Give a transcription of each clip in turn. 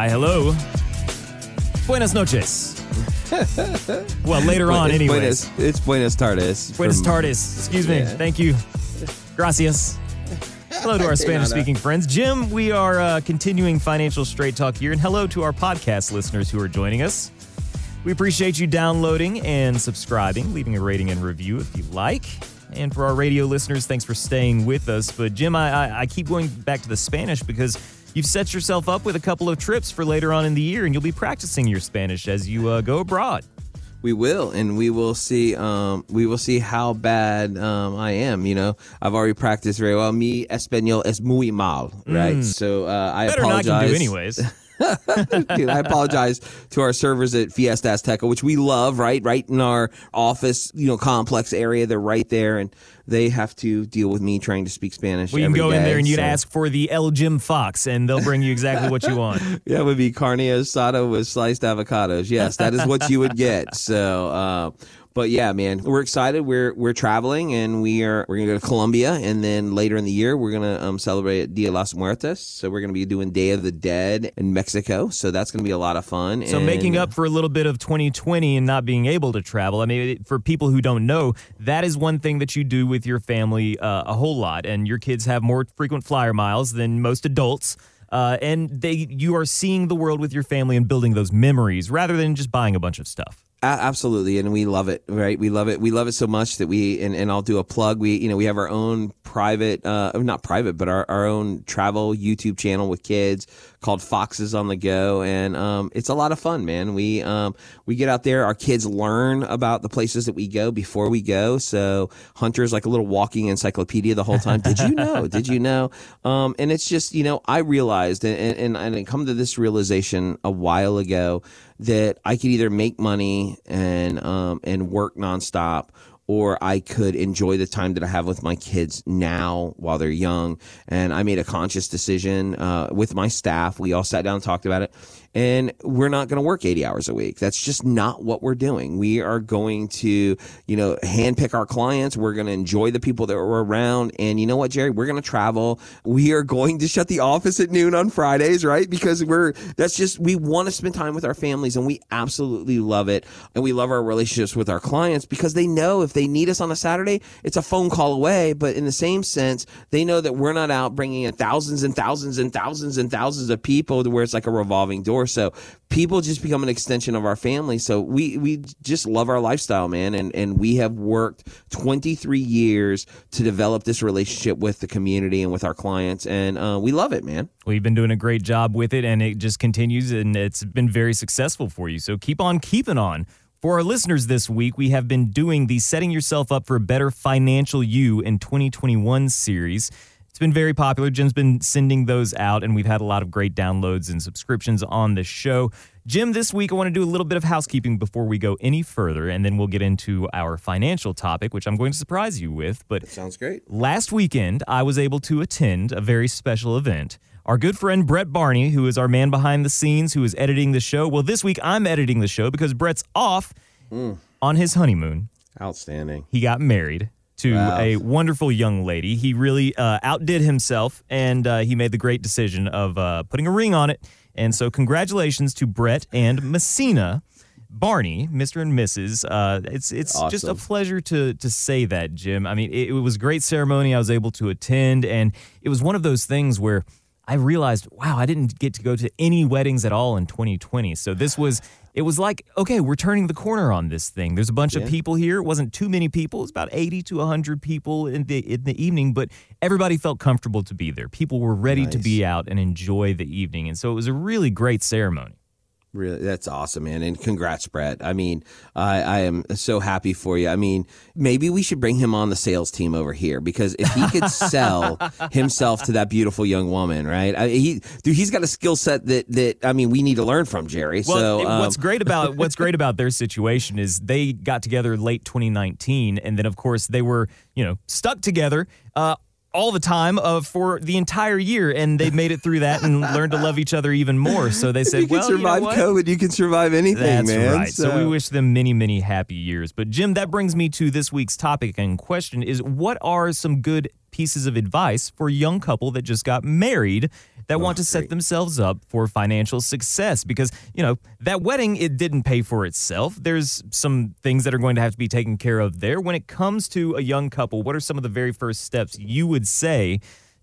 Hi, hello. Buenas noches. well, later on, it's anyways. Buenos, it's Buenos Tardes. Buenas from- tardes. Excuse me. Yeah. Thank you. Gracias. Hello to our Spanish speaking friends. Jim, we are uh, continuing Financial Straight Talk here, and hello to our podcast listeners who are joining us. We appreciate you downloading and subscribing, leaving a rating and review if you like. And for our radio listeners, thanks for staying with us. But Jim, I, I, I keep going back to the Spanish because you've set yourself up with a couple of trips for later on in the year, and you'll be practicing your Spanish as you uh, go abroad. We will, and we will see. Um, we will see how bad um, I am. You know, I've already practiced very well. Mi español es muy mal, right? So uh, I Mm. Better than I apologize. can do, anyways. Dude, I apologize to our servers at Fiesta Azteca, which we love, right? Right in our office, you know, complex area. They're right there, and they have to deal with me trying to speak Spanish. Well, you can go in there and you'd so- ask for the El Jim Fox, and they'll bring you exactly what you want. Yeah, it would be carne asada with sliced avocados. Yes, that is what you would get. So, uh, but yeah, man, we're excited. We're we're traveling, and we are we're gonna go to Colombia, and then later in the year we're gonna um, celebrate Dia de las Muertes. So we're gonna be doing Day of the Dead in Mexico. So that's gonna be a lot of fun. So and- making up for a little bit of 2020 and not being able to travel. I mean, for people who don't know, that is one thing that you do with your family uh, a whole lot, and your kids have more frequent flyer miles than most adults. Uh, and they, you are seeing the world with your family and building those memories rather than just buying a bunch of stuff. Absolutely, and we love it, right? We love it. We love it so much that we and, and I'll do a plug. We you know we have our own private, uh, not private, but our, our own travel YouTube channel with kids called Foxes on the Go, and um, it's a lot of fun, man. We um, we get out there. Our kids learn about the places that we go before we go. So Hunter's like a little walking encyclopedia the whole time. Did you know? Did you know? Um, and it's just you know I realized and and, and I come to this realization a while ago that I could either make money and um, and work nonstop, or I could enjoy the time that I have with my kids now while they're young. And I made a conscious decision uh, with my staff. We all sat down and talked about it. And we're not going to work 80 hours a week. That's just not what we're doing. We are going to, you know, handpick our clients. We're going to enjoy the people that we're around. And you know what, Jerry? We're going to travel. We are going to shut the office at noon on Fridays, right? Because we're, that's just, we want to spend time with our families and we absolutely love it. And we love our relationships with our clients because they know if they need us on a Saturday, it's a phone call away. But in the same sense, they know that we're not out bringing in thousands and thousands and thousands and thousands of people to where it's like a revolving door. So people just become an extension of our family. So we, we just love our lifestyle, man. And, and we have worked 23 years to develop this relationship with the community and with our clients. And uh, we love it, man. You've been doing a great job with it, and it just continues, and it's been very successful for you. So keep on keeping on. For our listeners this week, we have been doing the Setting Yourself Up for a Better Financial You in 2021 series. It's been very popular. Jim's been sending those out, and we've had a lot of great downloads and subscriptions on the show. Jim, this week I want to do a little bit of housekeeping before we go any further, and then we'll get into our financial topic, which I'm going to surprise you with. But Sounds great. Last weekend, I was able to attend a very special event. Our good friend Brett Barney, who is our man behind the scenes, who is editing the show. Well, this week I'm editing the show because Brett's off on his honeymoon. Outstanding. He got married to Wow. a wonderful young lady. He really uh, outdid himself, and uh, he made the great decision of uh, putting a ring on it. And so, congratulations to Brett and Messina. Barney, Mr. and Mrs. Uh, it's it's just a pleasure to to say that, Jim. I mean, it, it was a great ceremony. I was able to attend, and it was one of those things where I realized, wow, I didn't get to go to any weddings at all in 2020. So this was it was like, okay, we're turning the corner on this thing. There's a bunch of people here. It wasn't too many people. It was about 80 to 100 people in the in the evening, but everybody felt comfortable to be there. People were ready to be out and enjoy the evening, and so it was a really great ceremony. Really, that's awesome, man. And congrats, Brett. I mean, I, I am so happy for you. I mean, maybe we should bring him on the sales team over here because if he could sell himself to that beautiful young woman, right? I, he, dude, he's got a skill set that that I mean, we need to learn from Jerry. Well, so, um, what's great about what's great about their situation is they got together late 2019, and then of course they were you know stuck together. Uh, all the time of for the entire year, and they made it through that and learned to love each other even more. So they said, you can "Well, you know survive? COVID, you can survive anything, That's man. right. So. we wish them many, many happy years. But Jim, that brings me to this week's topic and question: is what are some good pieces of advice for a young couple that just got married that oh, want to set great. themselves up for financial success because, you know, that wedding it didn't pay for itself. There's some things that are going to have to be taken care of there. When it comes to a young couple, what are some of the very first steps you would say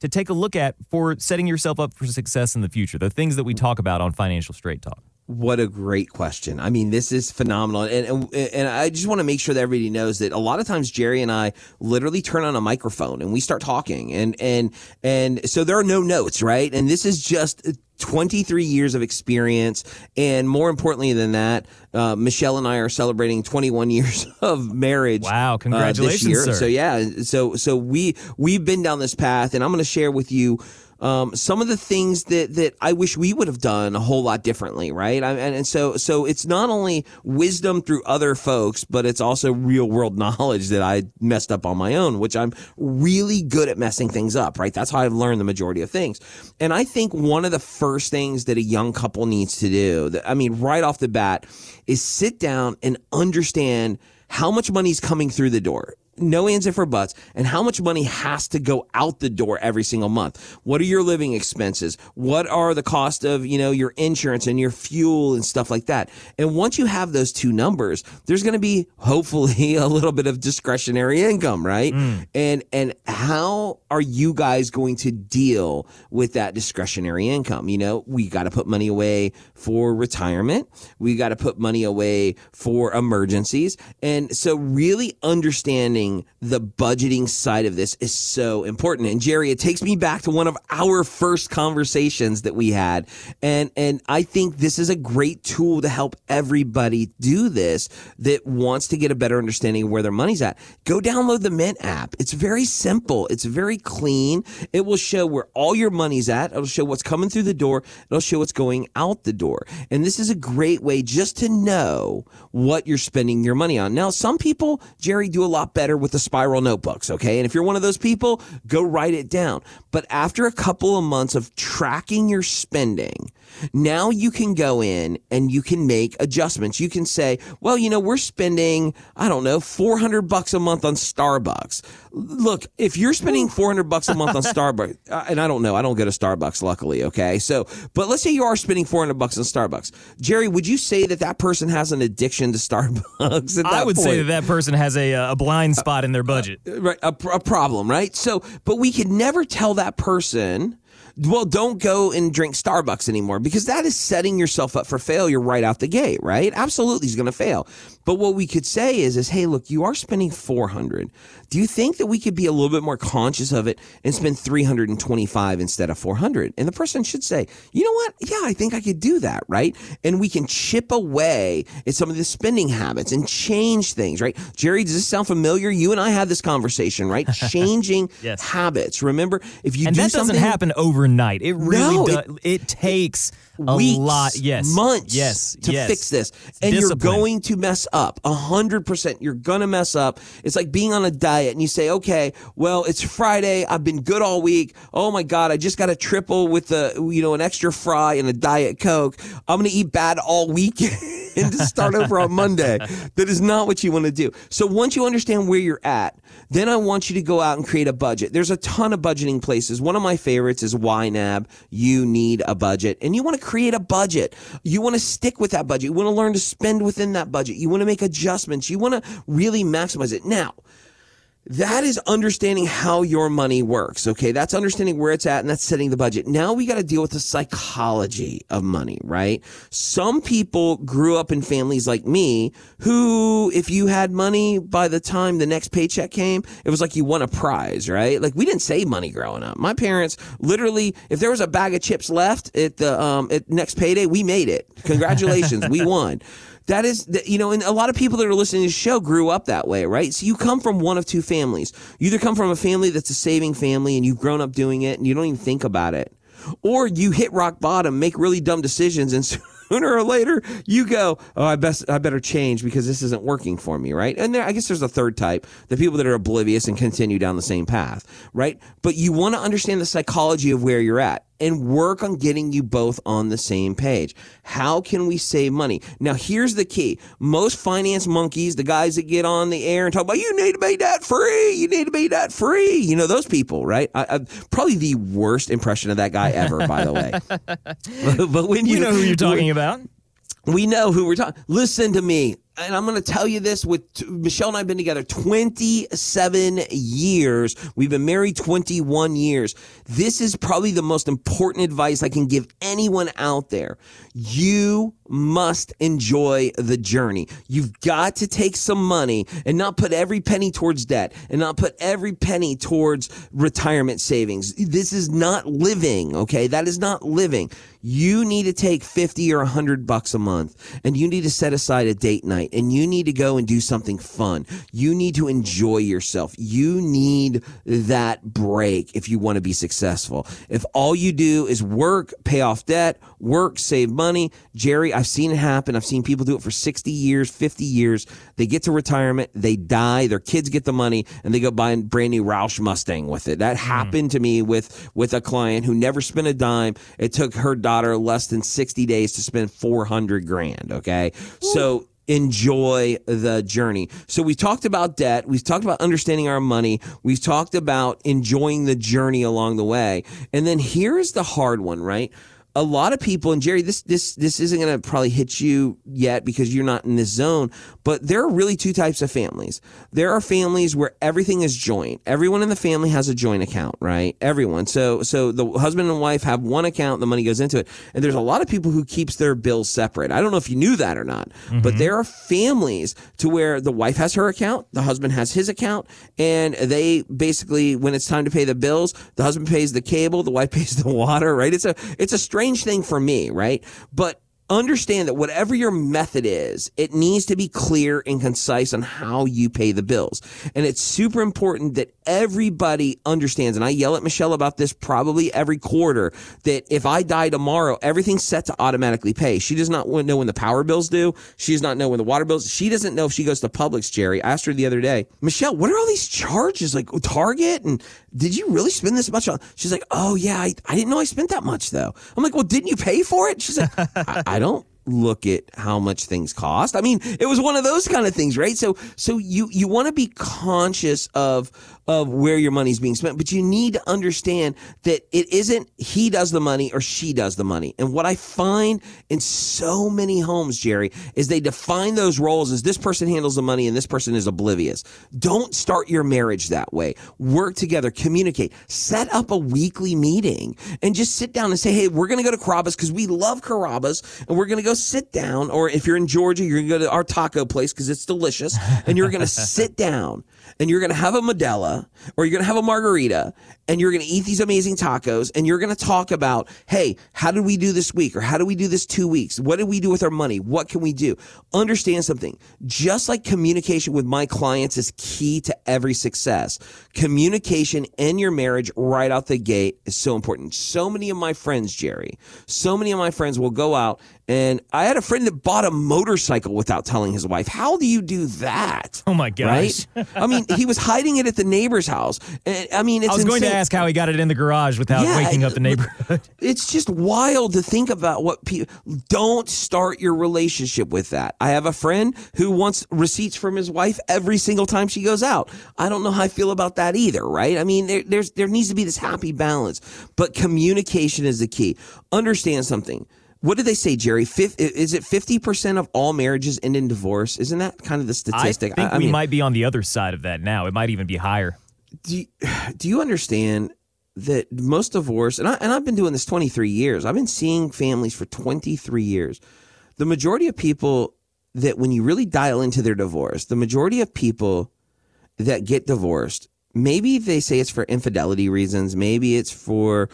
to take a look at for setting yourself up for success in the future? The things that we talk about on Financial Straight Talk. What a great question. I mean, this is phenomenal. And, and, and I just want to make sure that everybody knows that a lot of times Jerry and I literally turn on a microphone and we start talking and, and, and so there are no notes, right? And this is just 23 years of experience. And more importantly than that, uh, Michelle and I are celebrating 21 years of marriage. Wow, uh, congratulations, this year. sir. So yeah, so, so we, we've been down this path and I'm going to share with you um, some of the things that that I wish we would have done a whole lot differently, right? I, and, and so so it's not only wisdom through other folks, but it's also real world knowledge that I messed up on my own, which I'm really good at messing things up, right? That's how I've learned the majority of things. And I think one of the first things that a young couple needs to do, that, I mean, right off the bat, is sit down and understand how much money is coming through the door no ands if or buts, and how much money has to go out the door every single month. What are your living expenses? What are the cost of, you know, your insurance and your fuel and stuff like that? And once you have those two numbers, there's going to be hopefully a little bit of discretionary income, right? Mm. And, and how are you guys going to deal with that discretionary income? You know, we got to put money away for retirement. We got to put money away for emergencies. And so really understanding the budgeting side of this is so important. And Jerry, it takes me back to one of our first conversations that we had. And, and I think this is a great tool to help everybody do this that wants to get a better understanding of where their money's at. Go download the Mint app. It's very simple. It's very clean. It will show where all your money's at. It'll show what's coming through the door. It'll show what's going out the door. And this is a great way just to know what you're spending your money on. Now, some people, Jerry, do a lot better with the spiral notebooks. Okay. And if you're one of those people, go write it down. But after a couple of months of tracking your spending, now you can go in and you can make adjustments. You can say, well, you know, we're spending, I don't know, 400 bucks a month on Starbucks. Look, if you're spending 400 bucks a month on Starbucks, uh, and I don't know, I don't go to Starbucks, luckily. Okay. So, but let's say you are spending 400 bucks on Starbucks. Jerry, would you say that that person has an addiction to Starbucks? I would say that that person has a, a blind spot in their uh, budget. right a, a problem right so but we could never tell that person well don't go and drink starbucks anymore because that is setting yourself up for failure right out the gate right? Absolutely he's going to fail. But what we could say is is hey look you are spending 400 do you think that we could be a little bit more conscious of it and spend 325 instead of 400 and the person should say you know what? Yeah i think i could do that right? And we can chip away at some of the spending habits and change things right? Jerry does this sound familiar? You and i had this conversation right? Changing Yes. habits. Remember if you And do that doesn't happen overnight. It really No, does. It, takes a weeks, lot. Yes, months, Yes, to yes. fix this, and you're going to mess up a hundred percent. You're gonna mess up. It's like being on a diet, and you say, "Okay, well, it's Friday. I've been good all week. Oh my God, I just got a triple with the you know an extra fry and a diet coke. I'm gonna eat bad all weekend." And to start over on Monday. That is not what you want to do. So once you understand where you're at, then I want you to go out and create a budget. There's a ton of budgeting places. One of my favorites is YNAB. You need a budget and you want to create a budget. You want to stick with that budget. You want to learn to spend within that budget. You want to make adjustments. You want to really maximize it. Now, that is understanding how your money works. Okay. That's understanding where it's at and that's setting the budget. Now we got to deal with the psychology of money, right? Some people grew up in families like me who, if you had money by the time the next paycheck came, it was like you won a prize, right? Like we didn't save money growing up. My parents literally, if there was a bag of chips left at the, um, at next payday, we made it. Congratulations. we won. That is, you know, and a lot of people that are listening to the show grew up that way, right? So you come from one of two families. You either come from a family that's a saving family and you've grown up doing it and you don't even think about it. Or you hit rock bottom, make really dumb decisions and sooner or later you go, oh, I best, I better change because this isn't working for me, right? And there, I guess there's a third type, the people that are oblivious and continue down the same path, right? But you want to understand the psychology of where you're at. And work on getting you both on the same page. How can we save money? Now, here's the key. Most finance monkeys, the guys that get on the air and talk about, you need to be debt free. You need to be debt free. You know, those people, right? I, I, probably the worst impression of that guy ever, by the way. but, but when you, you know who you're talking about, we know who we're talking. Listen to me and I'm going to tell you this with Michelle and I have been together 27 years. We've been married 21 years. This is probably the most important advice I can give anyone out there. You must enjoy the journey. You've got to take some money and not put every penny towards debt and not put every penny towards retirement savings. This is not living, okay? That is not living. You need to take 50 or 100 bucks a month and you need to set aside a date night and you need to go and do something fun. You need to enjoy yourself. You need that break if you want to be successful. If all you do is work, pay off debt, work, save money, Jerry, I've seen it happen. I've seen people do it for 60 years, 50 years. They get to retirement, they die, their kids get the money, and they go buy a brand new Roush Mustang with it. That mm. happened to me with, with a client who never spent a dime. It took her daughter less than 60 days to spend 400 grand. Okay. Ooh. So enjoy the journey. So we talked about debt. We've talked about understanding our money. We've talked about enjoying the journey along the way. And then here's the hard one, right? A lot of people, and Jerry, this this this isn't going to probably hit you yet because you're not in this zone. But there are really two types of families. There are families where everything is joint. Everyone in the family has a joint account, right? Everyone. So so the husband and wife have one account, the money goes into it. And there's a lot of people who keeps their bills separate. I don't know if you knew that or not, mm-hmm. but there are families to where the wife has her account, the husband has his account, and they basically when it's time to pay the bills, the husband pays the cable, the wife pays the water, right? It's a it's a strange thing for me, right? But understand that whatever your method is, it needs to be clear and concise on how you pay the bills. And it's super important that everybody understands. And I yell at Michelle about this probably every quarter that if I die tomorrow, everything's set to automatically pay. She does not know when the power bills do. She does not know when the water bills. She doesn't know if she goes to Publix, Jerry. I asked her the other day, Michelle, what are all these charges like Target? And did you really spend this much on? She's like, oh yeah, I, I didn't know I spent that much though. I'm like, well, didn't you pay for it? She's like, I, I don't look at how much things cost. I mean, it was one of those kind of things, right? So, so you, you want to be conscious of, of where your money is being spent, but you need to understand that it isn't he does the money or she does the money. And what I find in so many homes, Jerry, is they define those roles as this person handles the money and this person is oblivious. Don't start your marriage that way. Work together, communicate, set up a weekly meeting and just sit down and say, Hey, we're going to go to Carrabba's because we love Carrabba's and we're going to go sit down. Or if you're in Georgia, you're going to go to our taco place because it's delicious and you're going to sit down and you're going to have a Modelo or you're going to have a margarita and you're going to eat these amazing tacos and you're going to talk about, hey, how did we do this week or how did we do this two weeks? What did we do with our money? What can we do? Understand something. Just like communication with my clients is key to every success, communication in your marriage right out the gate is so important. So many of my friends, Jerry, so many of my friends will go out and I had a friend that bought a motorcycle without telling his wife. How do you do that? Oh my gosh. Right? I mean, he was hiding it at the neighbor's house. I mean, I was insane. going to ask how he got it in the garage without yeah, waking up the neighborhood. It's just wild to think about what people don't start your relationship with that. I have a friend who wants receipts from his wife every single time she goes out. I don't know how I feel about that either, right? I mean, there, there's there needs to be this happy balance, but communication is the key. Understand something what did they say, Jerry? is it fifty percent of all marriages end in divorce? Isn't that kind of the statistic? I think I, I we mean, might be on the other side of that now. It might even be higher. Do you, Do you understand that most divorce, and I and I've been doing this twenty three years. I've been seeing families for twenty three years. The majority of people that when you really dial into their divorce, the majority of people that get divorced maybe they say it's for infidelity reasons maybe it's for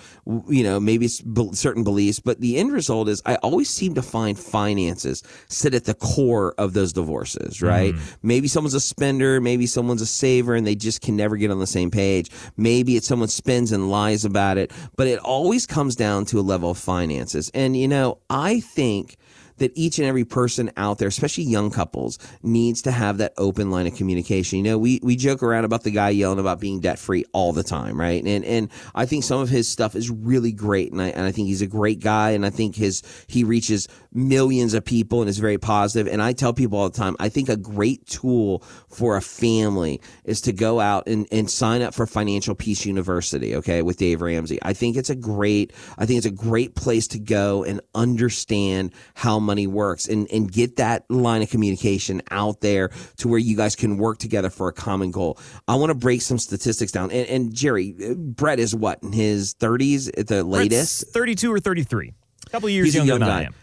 you know maybe it's certain beliefs but the end result is i always seem to find finances sit at the core of those divorces right? Mm. maybe someone's a spender maybe someone's a saver and they just can never get on the same page. Maybe it's someone spends and lies about it but it always comes down to a level of finances. And you know i think that each and every person out there, especially young couples, needs to have that open line of communication. You know, we, we joke around about the guy yelling about being debt free all the time, right? And, and I think some of his stuff is really great. And I, and I think he's a great guy. And I think his, he reaches millions of people and is very positive. And I tell people all the time, I think a great tool for a family is to go out and, and sign up for Financial Peace University, okay, with Dave Ramsey. I think it's a great, I think it's a great place to go and understand how money works and, and get that line of communication out there to where you guys can work together for a common goal. I want to break some statistics down. And, and Jerry, uh, Brett is what, in his 30s at the latest? Brett's 32 or 33. A couple years He's younger young than guy. I am.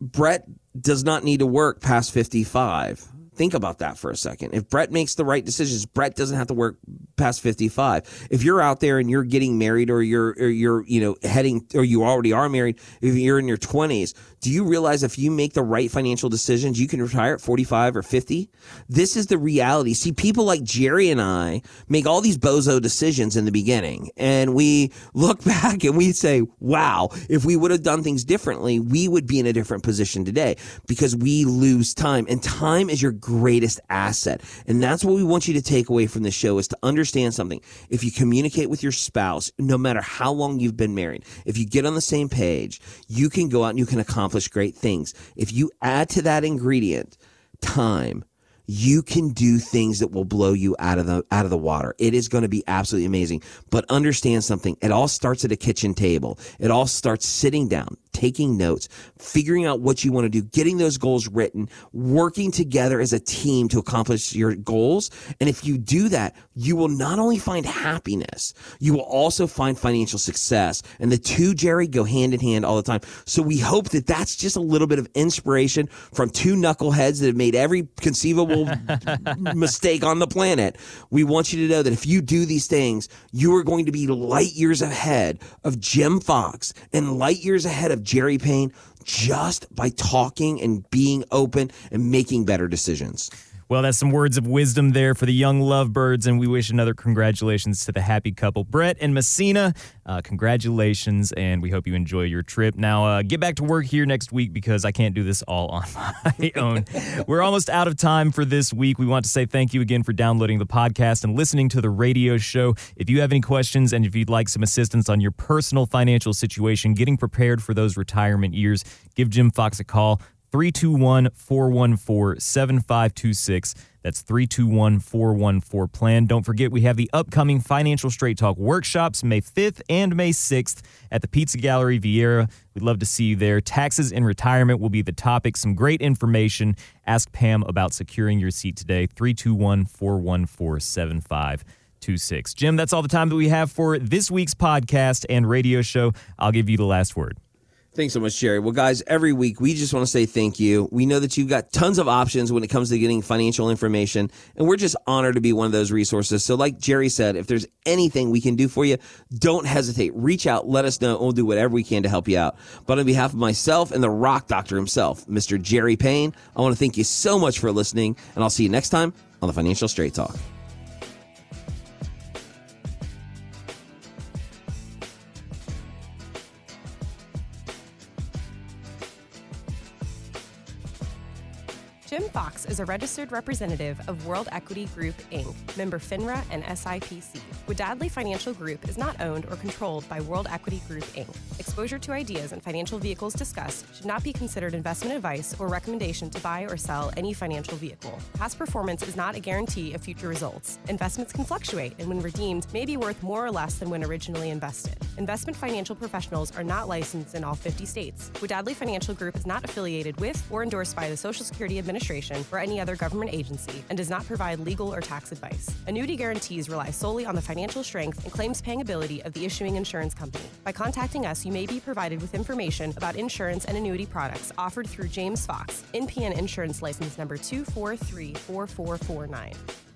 Brett does not need to work past 55. Think about that for a second. If Brett makes the right decisions, Brett doesn't have to work past 55. If you're out there and you're getting married or you're or you're, you know, heading or you already are married, if you're in your 20s, do you realize if you make the right financial decisions, you can retire at 45 or 50? This is the reality. See, people like Jerry and I make all these bozo decisions in the beginning, and we look back and we say, wow, if we would have done things differently, we would be in a different position today because we lose time. And time is your greatest asset. And that's what we want you to take away from the show is to understand something. If you communicate with your spouse, no matter how long you've been married, if you get on the same page, you can go out and you can accomplish great things. If you add to that ingredient time, you can do things that will blow you out of the out of the water. It is going to be absolutely amazing. But understand something. It all starts at a kitchen table. It all starts sitting down, taking notes, figuring out what you want to do, getting those goals written, working together as a team to accomplish your goals. And if you do that, you will not only find happiness, you will also find financial success. And the two, Jerry, go hand in hand all the time. So we hope that that's just a little bit of inspiration from two knuckleheads that have made every conceivable mistake on the planet. We want you to know that if you do these things, you are going to be light years ahead of Jim Fox and light years ahead of Jerry Payne just by talking and being open and making better decisions. Well, that's some words of wisdom there for the young lovebirds, and we wish another congratulations to the happy couple, Brett and Messina. Uh, congratulations, and we hope you enjoy your trip. Now, uh, get back to work here next week because I can't do this all on my own. We're almost out of time for this week. We want to say thank you again for downloading the podcast and listening to the radio show. If you have any questions and if you'd like some assistance on your personal financial situation, getting prepared for those retirement years, give Jim Fox a call. 321 414 7526. That's 321 414 plan. Don't forget, we have the upcoming Financial Straight Talk workshops May 5th and May 6th at the Pizza Gallery Viera. We'd love to see you there. Taxes and retirement will be the topic. Some great information. Ask Pam about securing your seat today. 321 414 7526. Jim, that's all the time that we have for this week's podcast and radio show. I'll give you the last word. Thanks so much, Jerry. Well, guys, every week we just want to say thank you. We know that you've got tons of options when it comes to getting financial information, and we're just honored to be one of those resources. So, like Jerry said, if there's anything we can do for you, don't hesitate. Reach out, let us know, and we'll do whatever we can to help you out. But on behalf of myself and the rock doctor himself, Mr. Jerry Payne, I want to thank you so much for listening, and I'll see you next time on the Financial Straight Talk. Jim Fox is a registered representative of World Equity Group, Inc., member FINRA and SIPC. Wadadley Financial Group is not owned or controlled by World Equity Group, Inc. Exposure to ideas and financial vehicles discussed should not be considered investment advice or recommendation to buy or sell any financial vehicle. Past performance is not a guarantee of future results. Investments can fluctuate and, when redeemed, may be worth more or less than when originally invested. Investment financial professionals are not licensed in all 50 states. Wadadley Financial Group is not affiliated with or endorsed by the Social Security Administration or any other government agency and does not provide legal or tax advice. Annuity guarantees rely solely on the financial strength and claims paying ability of the issuing insurance company. By contacting us, you may be provided with information about insurance and annuity products offered through James Fox, NPN Insurance License Number 2434449.